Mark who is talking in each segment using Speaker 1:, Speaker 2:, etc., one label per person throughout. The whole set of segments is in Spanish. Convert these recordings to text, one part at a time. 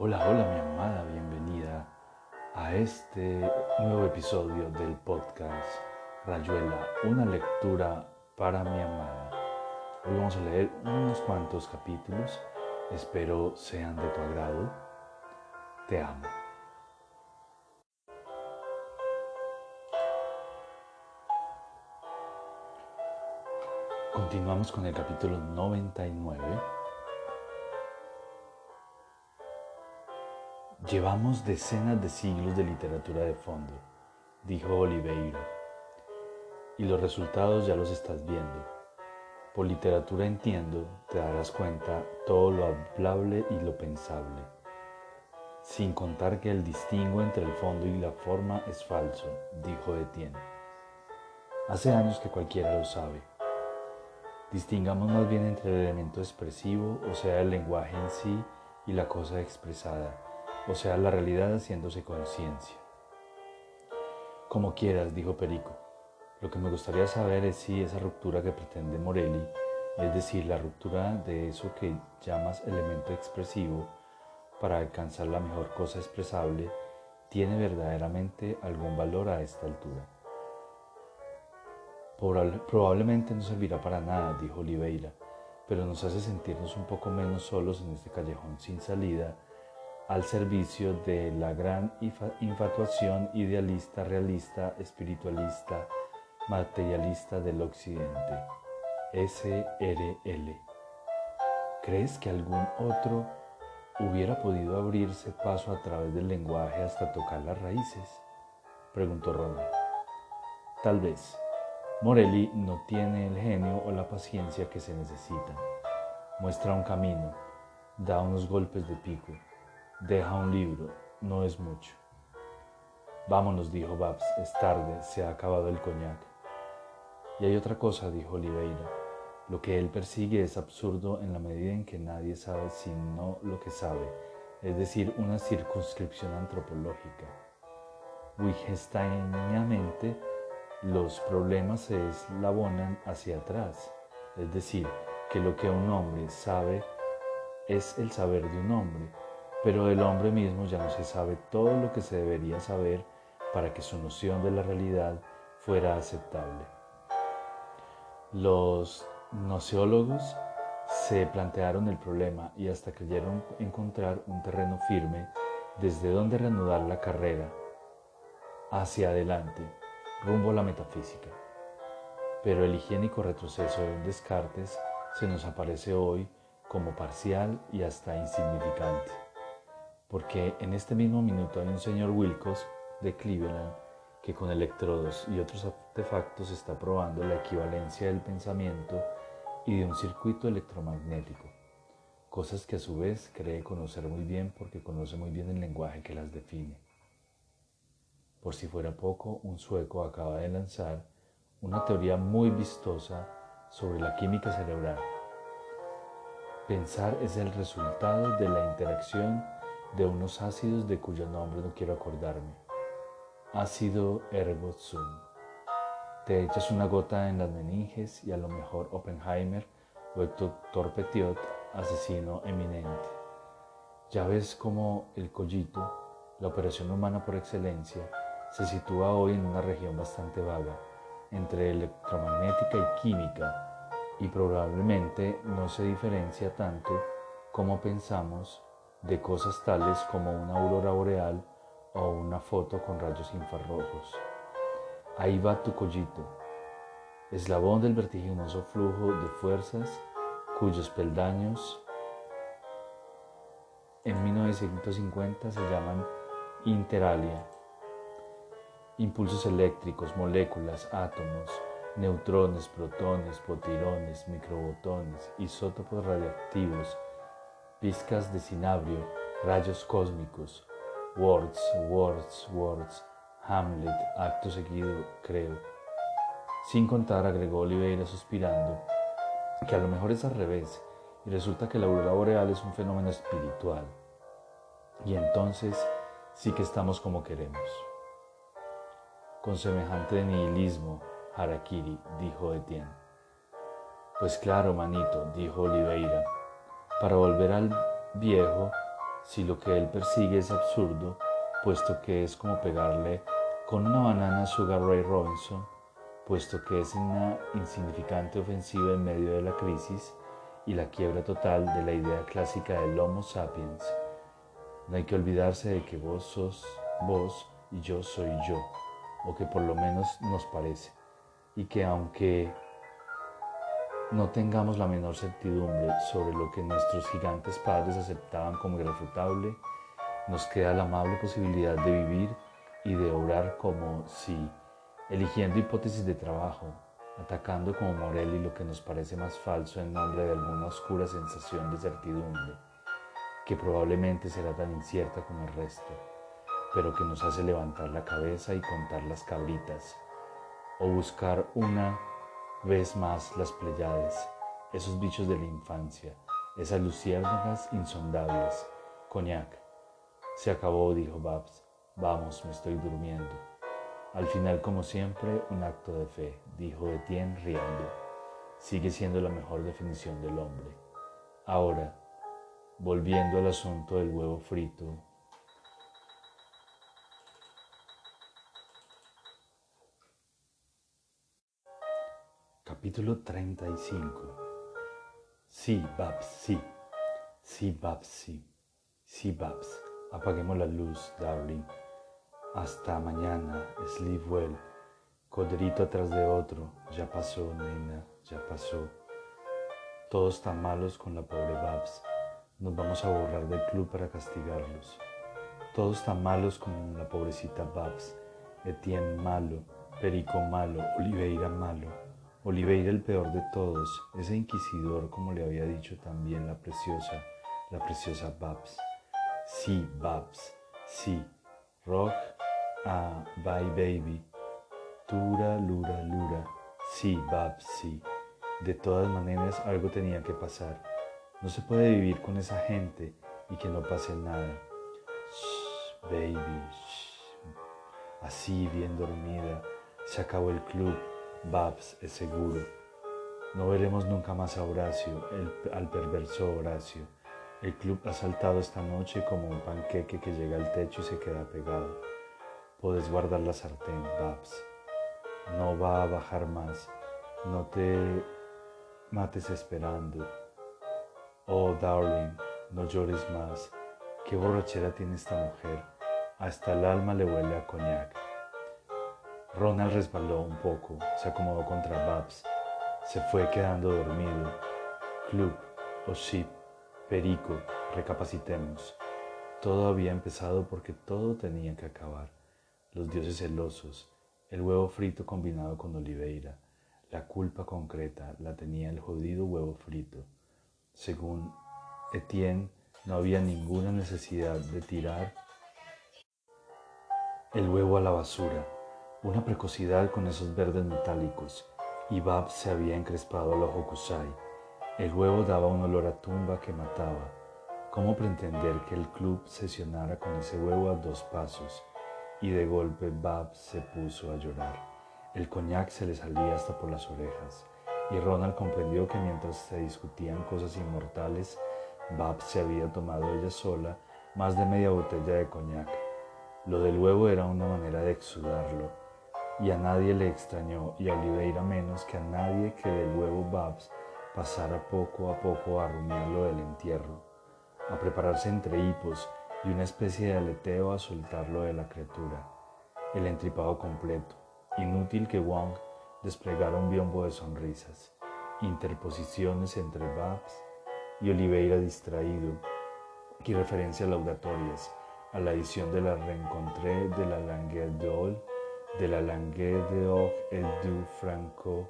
Speaker 1: Hola, hola mi amada, bienvenida a este nuevo episodio del podcast Rayuela, una lectura para mi amada. Hoy vamos a leer unos cuantos capítulos, espero sean de tu agrado. Te amo. Continuamos con el capítulo 99 Llevamos decenas de siglos de literatura de fondo, dijo Oliveira, y los resultados ya los estás viendo. Por literatura entiendo, te darás cuenta todo lo hablable y lo pensable, sin contar que el distingo entre el fondo y la forma es falso, dijo Etienne. Hace años que cualquiera lo sabe. Distingamos más bien entre el elemento expresivo, o sea, el lenguaje en sí, y la cosa expresada o sea, la realidad haciéndose conciencia. Como quieras, dijo Perico. Lo que me gustaría saber es si esa ruptura que pretende Morelli, es decir, la ruptura de eso que llamas elemento expresivo para alcanzar la mejor cosa expresable, tiene verdaderamente algún valor a esta altura. Probablemente no servirá para nada, dijo Oliveira, pero nos hace sentirnos un poco menos solos en este callejón sin salida al servicio de la gran infatuación idealista, realista, espiritualista, materialista del occidente. SRL. ¿Crees que algún otro hubiera podido abrirse paso a través del lenguaje hasta tocar las raíces? Preguntó Ronald. Tal vez. Morelli no tiene el genio o la paciencia que se necesitan. Muestra un camino, da unos golpes de pico Deja un libro, no es mucho. Vámonos, dijo Babs, es tarde, se ha acabado el coñac. Y hay otra cosa, dijo Oliveira. Lo que él persigue es absurdo en la medida en que nadie sabe sino lo que sabe, es decir, una circunscripción antropológica. Wittgensteiniamente, los problemas se eslabonan hacia atrás, es decir, que lo que un hombre sabe es el saber de un hombre, pero del hombre mismo ya no se sabe todo lo que se debería saber para que su noción de la realidad fuera aceptable. Los noceólogos se plantearon el problema y hasta creyeron encontrar un terreno firme desde donde reanudar la carrera hacia adelante, rumbo a la metafísica. Pero el higiénico retroceso de Descartes se nos aparece hoy como parcial y hasta insignificante porque en este mismo minuto hay un señor Wilcox de Cleveland que con electrodos y otros artefactos está probando la equivalencia del pensamiento y de un circuito electromagnético, cosas que a su vez cree conocer muy bien porque conoce muy bien el lenguaje que las define. Por si fuera poco, un sueco acaba de lanzar una teoría muy vistosa sobre la química cerebral. Pensar es el resultado de la interacción de unos ácidos de cuyo nombre no quiero acordarme. Ácido ergotsum. Te echas una gota en las meninges y a lo mejor Oppenheimer o el doctor Petiot, asesino eminente. Ya ves cómo el collito, la operación humana por excelencia, se sitúa hoy en una región bastante vaga, entre electromagnética y química, y probablemente no se diferencia tanto como pensamos de cosas tales como una aurora boreal o una foto con rayos infrarrojos. Ahí va tu collito, eslabón del vertiginoso flujo de fuerzas cuyos peldaños en 1950 se llaman interalia. Impulsos eléctricos, moléculas, átomos, neutrones, protones, potirones, microbotones, isótopos radiactivos, pizcas de cinabrio, rayos cósmicos, words, words, words, Hamlet, acto seguido, creo. Sin contar, agregó Oliveira suspirando, que a lo mejor es al revés y resulta que la aurora boreal es un fenómeno espiritual. Y entonces sí que estamos como queremos. Con semejante nihilismo, Harakiri, dijo Etienne. Pues claro, manito, dijo Oliveira para volver al viejo, si lo que él persigue es absurdo, puesto que es como pegarle con una banana a Sugar Ray Robinson, puesto que es una insignificante ofensiva en medio de la crisis y la quiebra total de la idea clásica del Homo sapiens. No hay que olvidarse de que vos sos vos y yo soy yo, o que por lo menos nos parece, y que aunque no tengamos la menor certidumbre sobre lo que nuestros gigantes padres aceptaban como irrefutable, nos queda la amable posibilidad de vivir y de obrar como si eligiendo hipótesis de trabajo, atacando como Morelli lo que nos parece más falso en nombre de alguna oscura sensación de certidumbre, que probablemente será tan incierta como el resto, pero que nos hace levantar la cabeza y contar las cabritas, o buscar una vez más las pleyades, esos bichos de la infancia, esas luciérnagas insondables. Coñac. Se acabó, dijo Babs. Vamos, me estoy durmiendo. Al final, como siempre, un acto de fe, dijo Etienne riendo. Sigue siendo la mejor definición del hombre. Ahora, volviendo al asunto del huevo frito, Capítulo 35 Sí, Babs, sí. Sí, Babs, sí. Sí, Babs. Apaguemos la luz, darling. Hasta mañana, sleep well. Coderito atrás de otro. Ya pasó, nena, ya pasó. Todos tan malos con la pobre Babs. Nos vamos a borrar del club para castigarlos. Todos tan malos con la pobrecita Babs. Etienne malo, Perico malo, Oliveira malo. Oliveira el peor de todos, ese inquisidor como le había dicho también la preciosa, la preciosa Babs. Sí, Babs, sí. Rock, ah, bye baby. Tura, lura, lura. Sí, Babs, sí. De todas maneras, algo tenía que pasar. No se puede vivir con esa gente y que no pase nada. Shh, baby, shh. Así, bien dormida. Se acabó el club. Babs es seguro. No veremos nunca más a Horacio, el, al perverso Horacio. El club ha saltado esta noche como un panqueque que llega al techo y se queda pegado. Puedes guardar la sartén, Babs. No va a bajar más. No te mates esperando. Oh, darling, no llores más. Qué borrachera tiene esta mujer. Hasta el alma le huele a coñac. Ronald resbaló un poco, se acomodó contra Babs. Se fue quedando dormido. Club o ship Perico, recapacitemos. Todo había empezado porque todo tenía que acabar. Los dioses celosos, el huevo frito combinado con Oliveira, la culpa concreta la tenía el jodido huevo frito. Según Etienne, no había ninguna necesidad de tirar el huevo a la basura, una precocidad con esos verdes metálicos, y Bab se había encrespado al ojo Kusai el huevo daba un olor a tumba que mataba. ¿Cómo pretender que el club sesionara con ese huevo a dos pasos? Y de golpe Bab se puso a llorar. El coñac se le salía hasta por las orejas. Y Ronald comprendió que mientras se discutían cosas inmortales, Bab se había tomado ella sola más de media botella de coñac. Lo del huevo era una manera de exudarlo, y a nadie le extrañó, y a Oliveira menos que a nadie que del huevo Babs pasara poco a poco a rumiarlo del entierro, a prepararse entre hipos y una especie de aleteo a soltarlo de la criatura, el entripado completo, inútil que Wong desplegara un biombo de sonrisas, interposiciones entre Babs y Oliveira distraído, y referencias laudatorias a la edición de la Rencontré de la Langue d'Ol, de la Langue d'Or et du Franco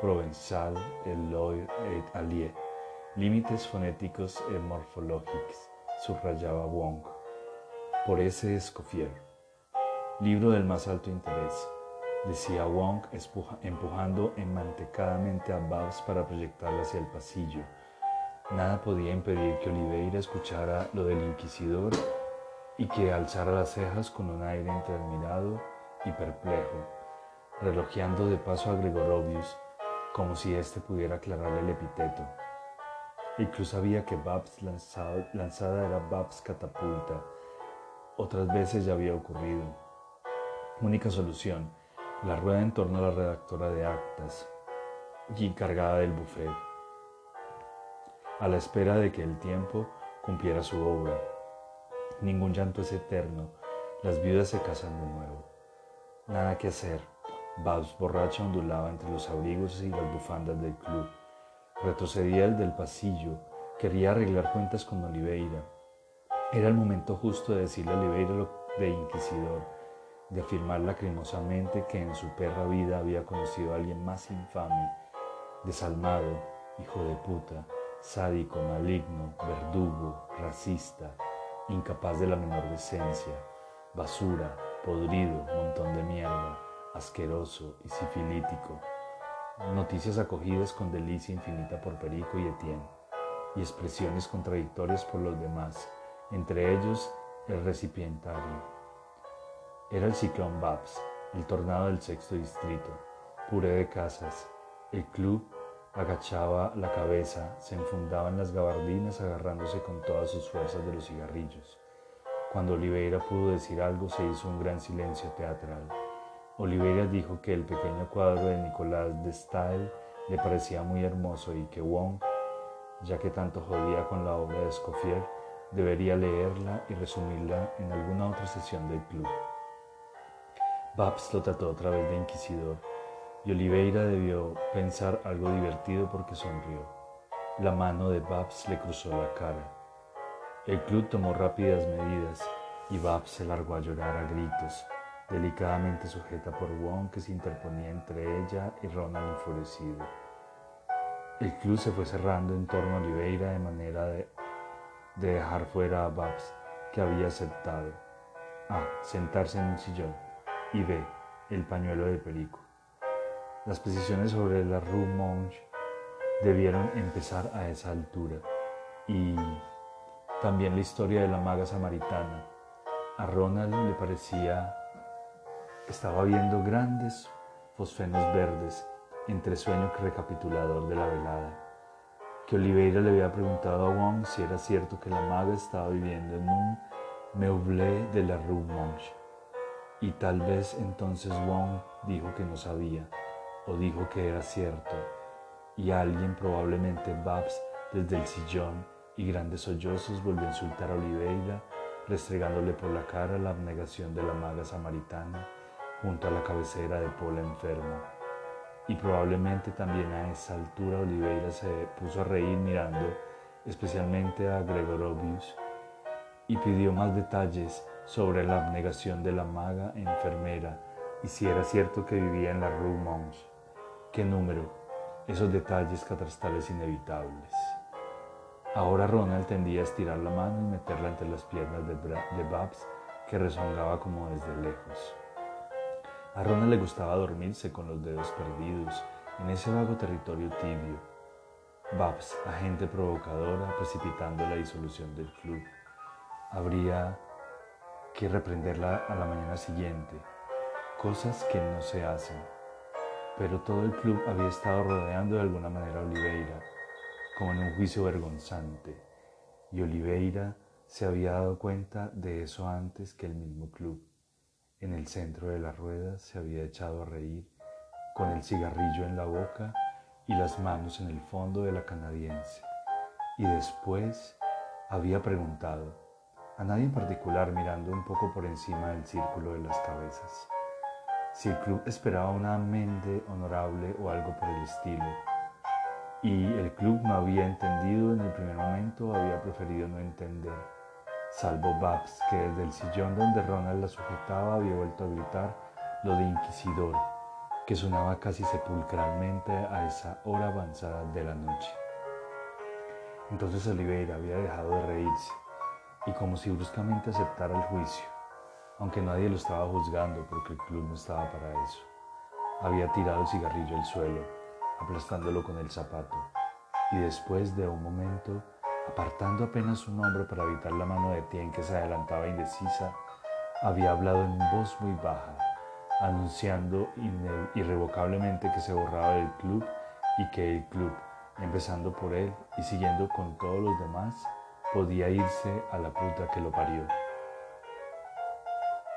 Speaker 1: Provenzal, Eloy et Allier, límites fonéticos y morfológicos, subrayaba Wong. Por ese Escoffier. Libro del más alto interés, decía Wong empujando enmantecadamente a Babs para proyectarla hacia el pasillo. Nada podía impedir que Oliveira escuchara lo del inquisidor y que alzara las cejas con un aire entre admirado y perplejo, relojeando de paso a Gregorovius como si éste pudiera aclararle el epiteto. El club sabía que Babs lanzada era Babs catapulta. Otras veces ya había ocurrido. Única solución, la rueda en torno a la redactora de actas y encargada del buffet, a la espera de que el tiempo cumpliera su obra. Ningún llanto es eterno, las viudas se casan de nuevo. Nada que hacer. Babs borracha ondulaba entre los abrigos y las bufandas del club. Retrocedía el del pasillo, quería arreglar cuentas con Oliveira. Era el momento justo de decirle a Oliveira lo de inquisidor, de afirmar lacrimosamente que en su perra vida había conocido a alguien más infame, desalmado, hijo de puta, sádico, maligno, verdugo, racista, incapaz de la menor decencia, basura, podrido, montón de mierda, asqueroso y sifilítico noticias acogidas con delicia infinita por Perico y Etienne, y expresiones contradictorias por los demás, entre ellos el recipientario. Era el ciclón Babs, el tornado del sexto distrito, puré de casas. El club agachaba la cabeza, se enfundaba en las gabardinas agarrándose con todas sus fuerzas de los cigarrillos. Cuando Oliveira pudo decir algo se hizo un gran silencio teatral. Oliveira dijo que el pequeño cuadro de Nicolás de Stael le parecía muy hermoso y que Wong, ya que tanto jodía con la obra de Escoffier, debería leerla y resumirla en alguna otra sesión del club. Babs lo trató otra vez de inquisidor y Oliveira debió pensar algo divertido porque sonrió. La mano de Babs le cruzó la cara. El club tomó rápidas medidas y Babs se largó a llorar a gritos delicadamente sujeta por Wong que se interponía entre ella y Ronald enfurecido. El club se fue cerrando en torno a Oliveira de manera de, dejar fuera a Babs, que había aceptado. A. Sentarse en un sillón. Y B. El pañuelo de perico. Las posiciones sobre la Rue Monge debieron empezar a esa altura. Y también la historia de la maga samaritana. A Ronald le parecía estaba viendo grandes fosfenos verdes entre sueño recapitulador de la velada. Que Oliveira le había preguntado a Wong si era cierto que la maga estaba viviendo en un meublé de la Rue Monge. Y tal vez entonces Wong dijo que no sabía, o dijo que era cierto. Y alguien, probablemente Babs, desde el sillón y grandes sollozos volvió a insultar a Oliveira, restregándole por la cara la abnegación de la maga samaritana junto a la cabecera de Paula enferma. Y probablemente también a esa altura Oliveira se puso a reír mirando especialmente a Gregorovius y pidió más detalles sobre la abnegación de la maga enfermera y si era cierto que vivía en la Rue Mons. ¿Qué número? Esos detalles catastrales inevitables. Ahora Ronald tendía a estirar la mano y meterla entre las piernas de, de Babs, que rezongaba como desde lejos. A Ronald le gustaba dormirse con los dedos perdidos en ese vago territorio tibio. Babs, agente provocadora, precipitando la disolución del club. Habría que reprenderla a la mañana siguiente. Cosas que no se hacen. Pero todo el club había estado rodeando de alguna manera a Oliveira, como en un juicio vergonzante. Y Oliveira se había dado cuenta de eso antes que el mismo club. En el centro de la rueda se había echado a reír, con el cigarrillo en la boca y las manos en el fondo de la canadiense. Y después había preguntado, a nadie en particular mirando un poco por encima del círculo de las cabezas, si el club esperaba una amende honorable o algo por el estilo. Y el club no había entendido en el primer momento, había preferido no entender salvo Babs, que desde el sillón donde Ronald la sujetaba había vuelto a gritar lo de inquisidor, que sonaba casi sepulcralmente a esa hora avanzada de la noche. Entonces Oliveira había dejado de reírse y como si bruscamente aceptara el juicio, aunque nadie lo estaba juzgando porque el club no estaba para eso. Había tirado el cigarrillo al suelo, aplastándolo con el zapato, y después de un momento Apartando apenas un hombro para evitar la mano de Tien que se adelantaba indecisa, había hablado en voz muy baja, anunciando irrevocablemente que se borraba del club y que el club, empezando por él y siguiendo con todos los demás, podía irse a la puta que lo parió.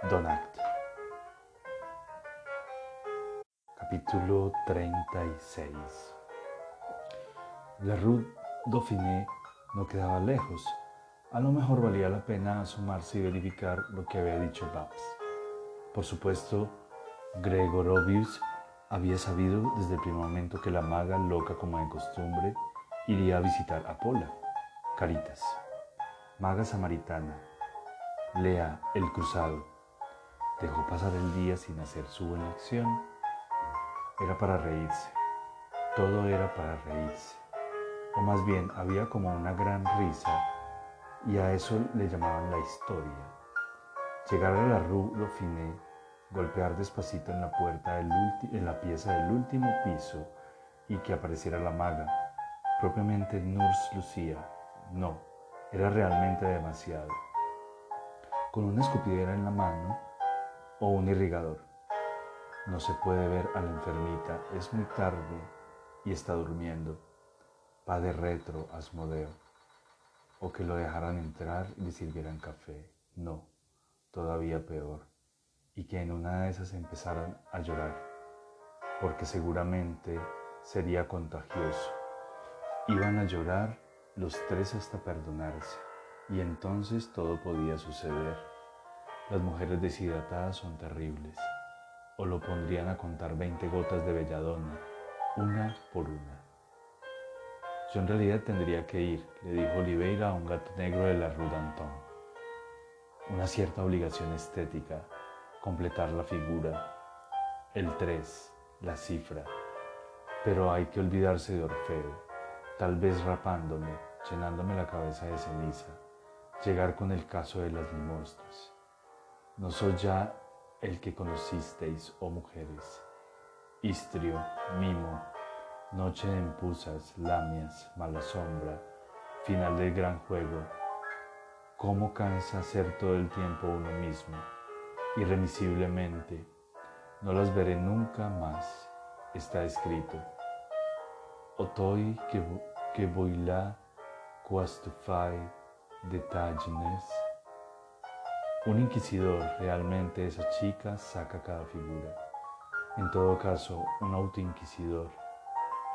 Speaker 1: Don Act. Capítulo 36 La Rue Dauphiné no quedaba lejos. A lo mejor valía la pena asomarse y verificar lo que había dicho Babs. Por supuesto, Gregorovius había sabido desde el primer momento que la maga, loca como de costumbre, iría a visitar a Pola. Caritas. Maga samaritana. Lea el cruzado. Dejó pasar el día sin hacer su elección. Era para reírse. Todo era para reírse. O más bien, había como una gran risa y a eso le llamaban la historia. Llegar a la Rue Dauphiné golpear despacito en la puerta en la pieza del último piso y que apareciera la maga, propiamente Nurse Lucía. No, era realmente demasiado. Con una escupidera en la mano o un irrigador. No se puede ver a la enfermita, es muy tarde y está durmiendo. Va de retro, Asmodeo. O que lo dejaran entrar y le sirvieran café. No, todavía peor y que en una de esas empezaran a llorar, porque seguramente sería contagioso. Iban a llorar los tres hasta perdonarse, y entonces todo podía suceder. Las mujeres deshidratadas son terribles, o lo pondrían a contar 20 gotas de belladona, una por una. Yo en realidad tendría que ir, le dijo Oliveira a un gato negro de la Rue d'Anton. Una cierta obligación estética completar la figura, el 3, la cifra. Pero hay que olvidarse de Orfeo, tal vez rapándome, llenándome la cabeza de ceniza, llegar con el caso de las limosnas. No soy ya el que conocisteis, oh mujeres. Istrio, mimo, noche de empuzas, lamias, mala sombra, final del gran juego. ¿Cómo cansa ser todo el tiempo uno mismo? irremisiblemente. No las veré nunca más, está escrito. Otoi que, que là quastufai de. Un inquisidor, realmente esa chica saca cada figura. En todo caso, un autoinquisidor,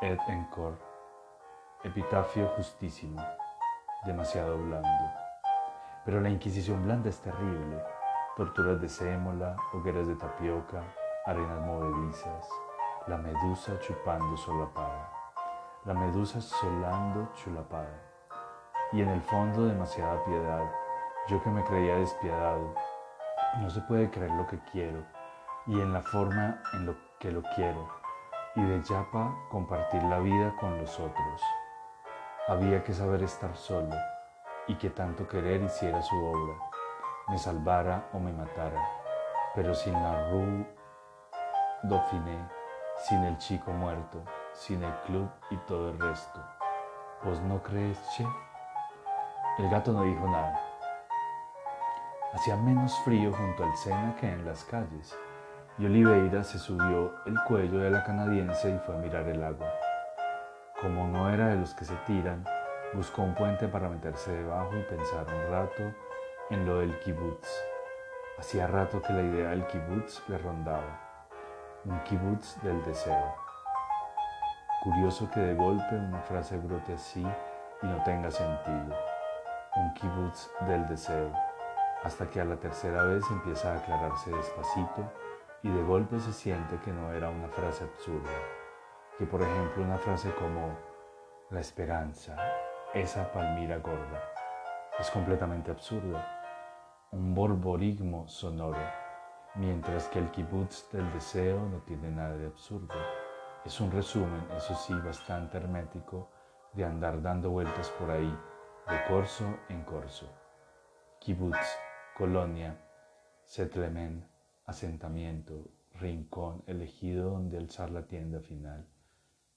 Speaker 1: et encore, epitafio justísimo, demasiado blando. Pero la Inquisición blanda es terrible. Torturas de sémola, hogueras de tapioca, arenas movedizas, la medusa chupando solapada, la medusa solando chulapada, y en el fondo demasiada piedad, yo que me creía despiadado, no se puede creer lo que quiero, y en la forma en lo que lo quiero, y de yapa compartir la vida con los otros. Había que saber estar solo, y que tanto querer hiciera su obra me salvara o me matara, pero sin la Rue Dauphiné, sin el chico muerto, sin el club y todo el resto. ¿Vos no crees, che? El gato no dijo nada. Hacía menos frío junto al Sena que en las calles, y Oliveira se subió el cuello de la canadiense y fue a mirar el agua. Como no era de los que se tiran, buscó un puente para meterse debajo y pensar un rato en lo del kibutz. Hacía rato que la idea del kibutz le rondaba, un kibutz del deseo. Curioso que de golpe una frase brote así y no tenga sentido, un kibutz del deseo, hasta que a la tercera vez empieza a aclararse despacito y de golpe se siente que no era una frase absurda, que por ejemplo una frase como la esperanza, esa palmira gorda, es completamente absurda un borborismo sonoro, mientras que el kibutz del deseo no tiene nada de absurdo. Es un resumen, eso sí, bastante hermético de andar dando vueltas por ahí, de corso en corso. Kibutz, colonia, settlement, asentamiento, rincón elegido donde alzar la tienda final,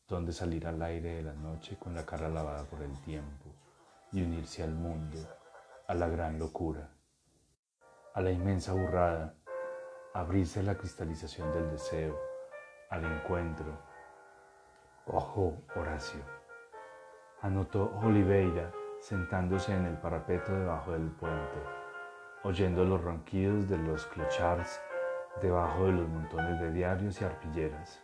Speaker 1: donde salir al aire de la noche con la cara lavada por el tiempo y unirse al mundo, a la gran locura a la inmensa burrada, abrirse la cristalización del deseo, al encuentro. Ojo, Horacio, Anotó Oliveira sentándose en el parapeto debajo del puente, oyendo los ronquidos de los clochards debajo de los montones de diarios y arpilleras.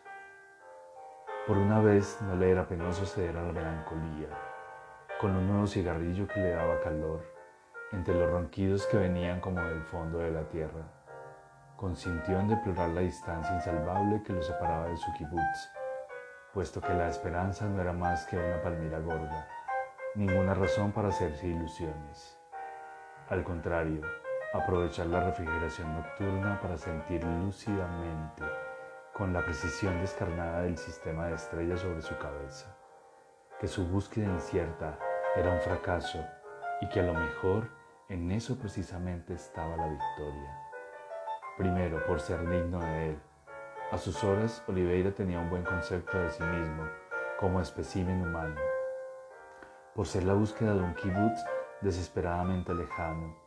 Speaker 1: Por una vez no le era penoso ceder a la melancolía, con un nuevo cigarrillo que le daba calor, entre los ronquidos que venían como del fondo de la tierra. Consintió en deplorar la distancia insalvable que lo separaba de su kibutz, puesto que la esperanza no era más que una palmira gorda, ninguna razón para hacerse ilusiones. Al contrario, aprovechar la refrigeración nocturna para sentir lúcidamente, con la precisión descarnada del sistema de estrellas sobre su cabeza, que su búsqueda incierta era un fracaso y que a lo mejor en eso precisamente estaba la victoria. Primero, por ser digno de él. A sus horas, Oliveira tenía un buen concepto de sí mismo como espécimen humano. Por ser la búsqueda de un kibutz desesperadamente lejano,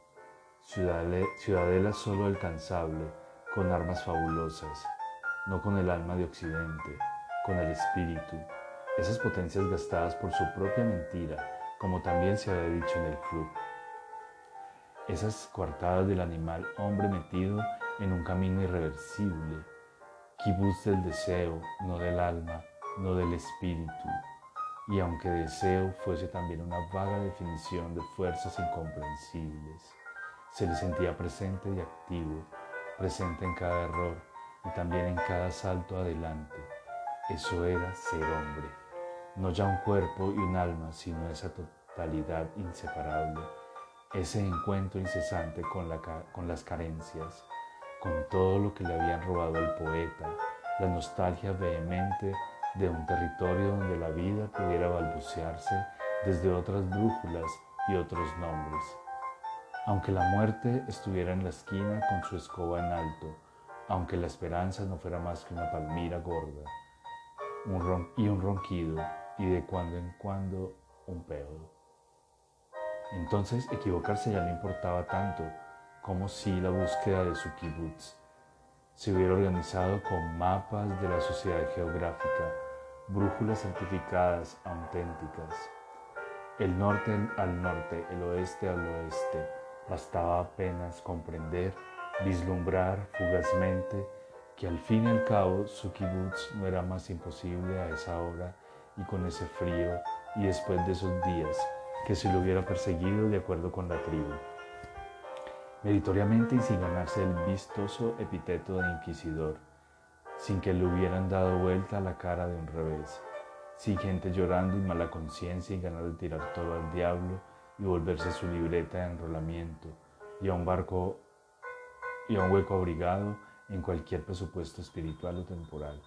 Speaker 1: ciudadela solo alcanzable, con armas fabulosas, no con el alma de Occidente, con el espíritu, esas potencias gastadas por su propia mentira, como también se había dicho en el club. Esas coartadas del animal hombre metido en un camino irreversible, kibutz del deseo, no del alma, no del espíritu, y aunque deseo fuese también una vaga definición de fuerzas incomprensibles. Se le sentía presente y activo, presente en cada error y también en cada salto adelante. Eso era ser hombre, no ya un cuerpo y un alma, sino esa totalidad inseparable, ese encuentro incesante con, con las carencias, con todo lo que le habían robado al poeta, la nostalgia vehemente de un territorio donde la vida pudiera balbucearse desde otras brújulas y otros nombres. Aunque la muerte estuviera en la esquina con su escoba en alto, aunque la esperanza no fuera más que una palmira gorda, y un ronquido, y de cuando en cuando un pedo. Entonces equivocarse ya no importaba tanto como si la búsqueda de su kibutz se hubiera organizado con mapas de la sociedad geográfica, brújulas certificadas auténticas. El norte al norte, el oeste al oeste, Bastaba apenas comprender, vislumbrar fugazmente que al fin y al cabo su kibutz no era más imposible a esa hora y con ese frío y después de esos días que se lo hubiera perseguido de acuerdo con la tribu. Meritoriamente y sin ganarse el vistoso epíteto de inquisidor, sin que le hubieran dado vuelta a la cara de un revés, sin gente llorando y mala conciencia y ganas de tirar todo al diablo y volverse su libreta de enrolamiento y a un barco y a un hueco abrigado en cualquier presupuesto espiritual o temporal.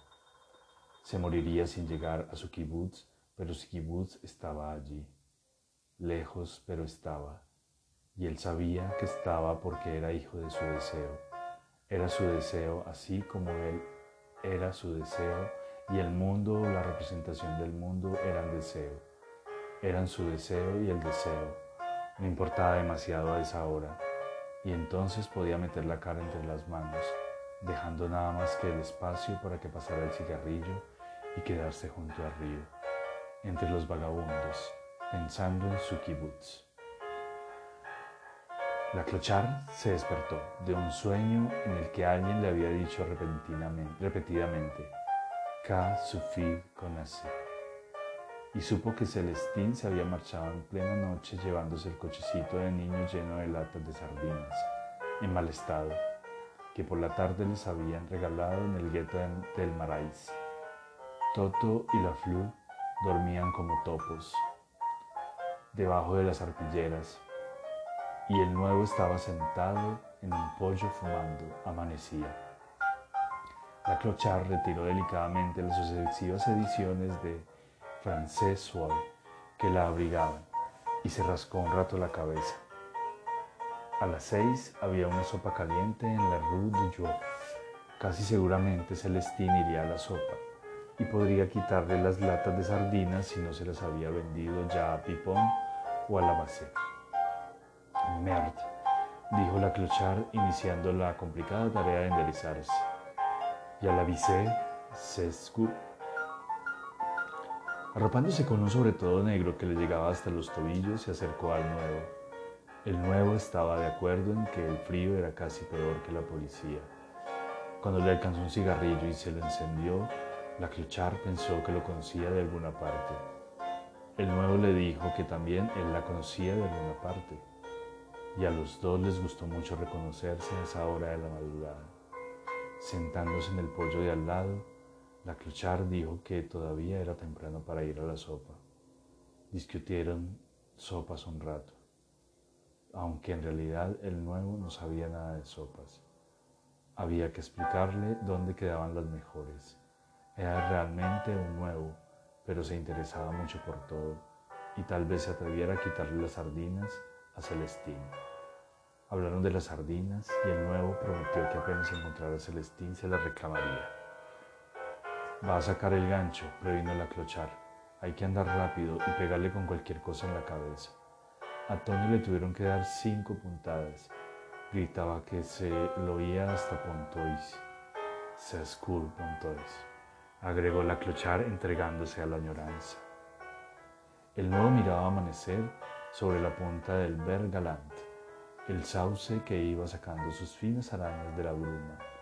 Speaker 1: Se moriría sin llegar a su kibutz, pero su kibutz estaba allí, lejos pero estaba, y él sabía que estaba porque era hijo de su deseo. Era su deseo así como él era su deseo y el mundo la representación del mundo eran deseo. Eran su deseo y el deseo no importaba demasiado a esa hora y entonces podía meter la cara entre las manos, dejando nada más que el espacio para que pasara el cigarrillo y quedarse junto al río, entre los vagabundos, pensando en su kibutz. La clochar se despertó de un sueño en el que alguien le había dicho repentinamente, repetidamente, Ka suffit connaissez y supo que Celestín se había marchado en plena noche llevándose el cochecito de niño lleno de latas de sardinas, en mal estado, que por la tarde les habían regalado en el gueto del Marais. Toto y la Flu dormían como topos, debajo de las arpilleras, y el nuevo estaba sentado en un pollo fumando, amanecía. La clochar retiró delicadamente las sucesivas ediciones de francés suave que la abrigaban y se rascó un rato la cabeza. A las seis había una sopa caliente en la Rue de Joux. Casi seguramente Celestín iría a la sopa y podría quitarle las latas de sardinas si no se las había vendido ya a Pipón o a la base. Merde, dijo la clochard iniciando la complicada tarea de enderezarse. Ya la visé, se Arropándose con un sobretodo negro que le llegaba hasta los tobillos, se acercó al nuevo. El nuevo estaba de acuerdo en que el frío era casi peor que la policía. Cuando le alcanzó un cigarrillo y se lo encendió, la Clochard pensó que lo conocía de alguna parte. El nuevo le dijo que también él la conocía de alguna parte. Y a los dos les gustó mucho reconocerse a esa hora de la madrugada. Sentándose en el pollo de al lado, la Clochard dijo que todavía era temprano para ir a la sopa. Discutieron sopas un rato aunque en realidad el nuevo no sabía nada de sopas. Había que explicarle dónde quedaban las mejores. Era realmente un nuevo, pero se interesaba mucho por todo y tal vez se atreviera a quitarle las sardinas a Celestín. Hablaron de las sardinas y el nuevo prometió que apenas encontrara a Celestín se las reclamaría. Va a sacar el gancho, previno la clochar. Hay que andar rápido y pegarle con cualquier cosa en la cabeza. A Tony le tuvieron que dar cinco puntadas. Gritaba que se lo oía hasta Pontois. Sescour Pontois, agregó la clochar entregándose a la añoranza. El nuevo miraba amanecer sobre la punta del Ver Galant, el sauce que iba sacando sus finas arañas de la bruma.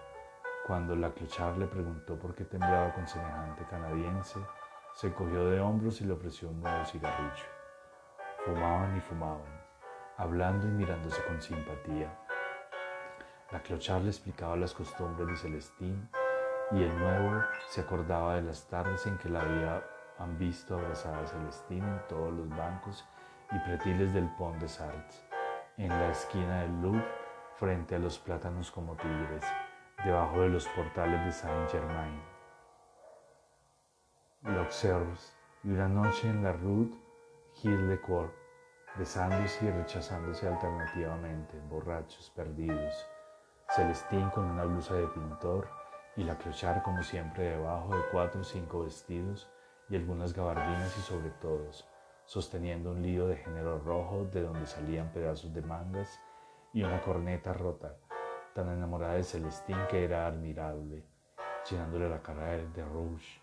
Speaker 1: Cuando la clochar le preguntó por qué temblaba con semejante canadiense, se cogió de hombros y le ofreció un nuevo cigarrillo. Fumaban y fumaban, hablando y mirándose con simpatía. La clochar le explicaba las costumbres de Celestín y el nuevo se acordaba de las tardes en que la habían visto abrazada a Celestín en todos los bancos y pretiles del Pont de Sartz, en la esquina del Louvre, frente a los plátanos como tigres, debajo de los portales de Saint-Germain. L'Auxerre y una noche en la Rue Gilles de Cour, besándose y rechazándose alternativamente, borrachos, perdidos, Celestín con una blusa de pintor y la clochar como siempre debajo de cuatro o cinco vestidos y algunas gabardinas y sobre todos, sosteniendo un lío de género rojo de donde salían pedazos de mangas y una corneta rota, tan enamorada de Celestín que era admirable, llenándole la cara de rouge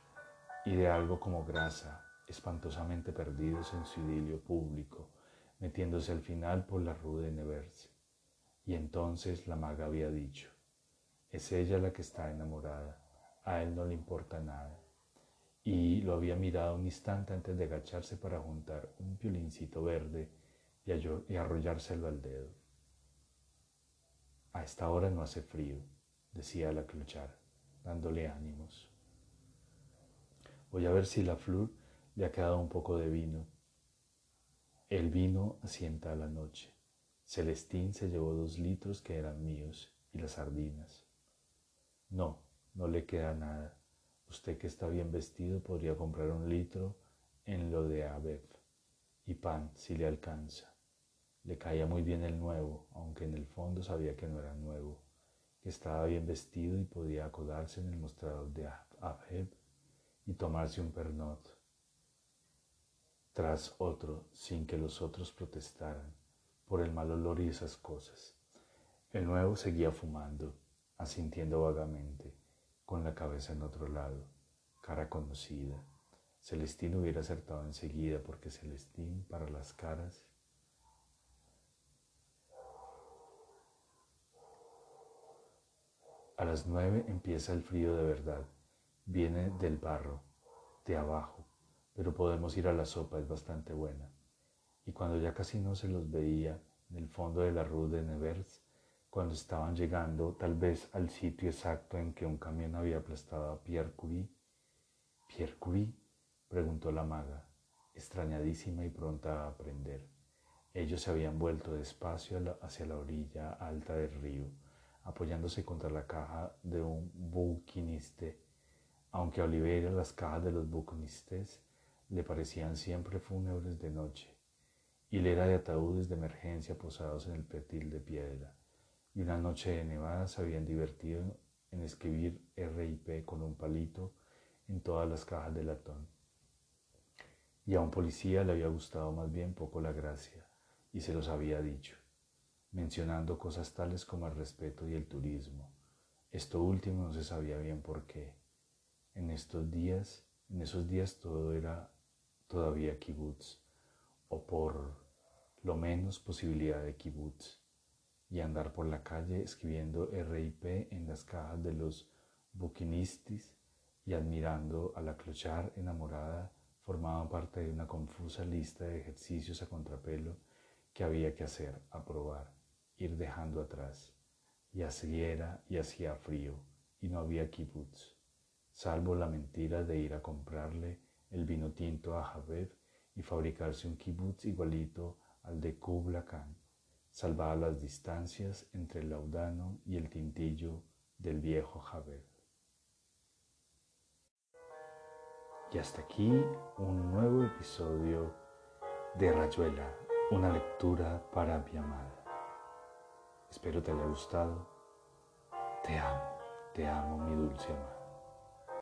Speaker 1: y de algo como grasa, espantosamente perdidos en su idilio público, metiéndose al final por la rue de Nevers. Y entonces la maga había dicho, es ella la que está enamorada, a él no le importa nada. Y lo había mirado un instante antes de agacharse para juntar un piolincito verde y, arrollárselo al dedo. A esta hora no hace frío, decía la clochar, dándole ánimos. Voy a ver si la flor le ha quedado un poco de vino el vino asienta a la noche. Celestín se llevó dos litros que eran míos y las sardinas. No, no le queda nada. Usted que está bien vestido podría comprar un litro en lo de Abev y pan si le alcanza. Le caía muy bien el nuevo, aunque en el fondo sabía que no era nuevo, que estaba bien vestido y podía acodarse en el mostrador de Abev y tomarse un pernot tras otro sin que los otros protestaran por el mal olor y esas cosas. El nuevo seguía fumando, asintiendo vagamente, con la cabeza en otro lado, cara conocida. Celestín hubiera acertado enseguida porque Celestín para las caras A las nueve empieza el frío de verdad. Viene del barro, de abajo, pero podemos ir a la sopa, es bastante buena. Y cuando ya casi no se los veía en el fondo de la rue de Nevers, cuando estaban llegando tal vez al sitio exacto en que un camión había aplastado a Pierre Curie, ¿Pierre Curie? preguntó la maga, extrañadísima y pronta a aprender. Ellos se habían vuelto despacio hacia la orilla alta del río, apoyándose contra la caja de un bouquiniste, aunque a Oliveira las cajas de los bouquinistes le parecían siempre fúnebres de noche, hilera de ataúdes de emergencia posados en el petil de piedra, y una noche de nevada se habían divertido en escribir RIP con un palito en todas las cajas de latón. Y a un policía le había gustado más bien poco la gracia, y se los había dicho, mencionando cosas tales como el respeto y el turismo. Esto último no se sabía bien por qué. En estos días, en esos días todo era todavía kibutz, o por lo menos posibilidad de kibutz, y andar por la calle escribiendo RIP en las cajas de los buquinistis y admirando a la clochar enamorada formaban parte de una confusa lista de ejercicios a contrapelo que había que hacer, aprobar, ir dejando atrás. Y así era y hacía frío, y no había kibutz, salvo la mentira de ir a comprarle el vino tinto a Jabev y fabricarse un kibutz igualito al de Kubla Khan, salvaba las distancias entre el laudano y el tintillo del viejo Jabev. Y hasta aquí un nuevo episodio de Rayuela, una lectura para mi amada. Espero te haya gustado. Te amo, te amo mi dulce amada.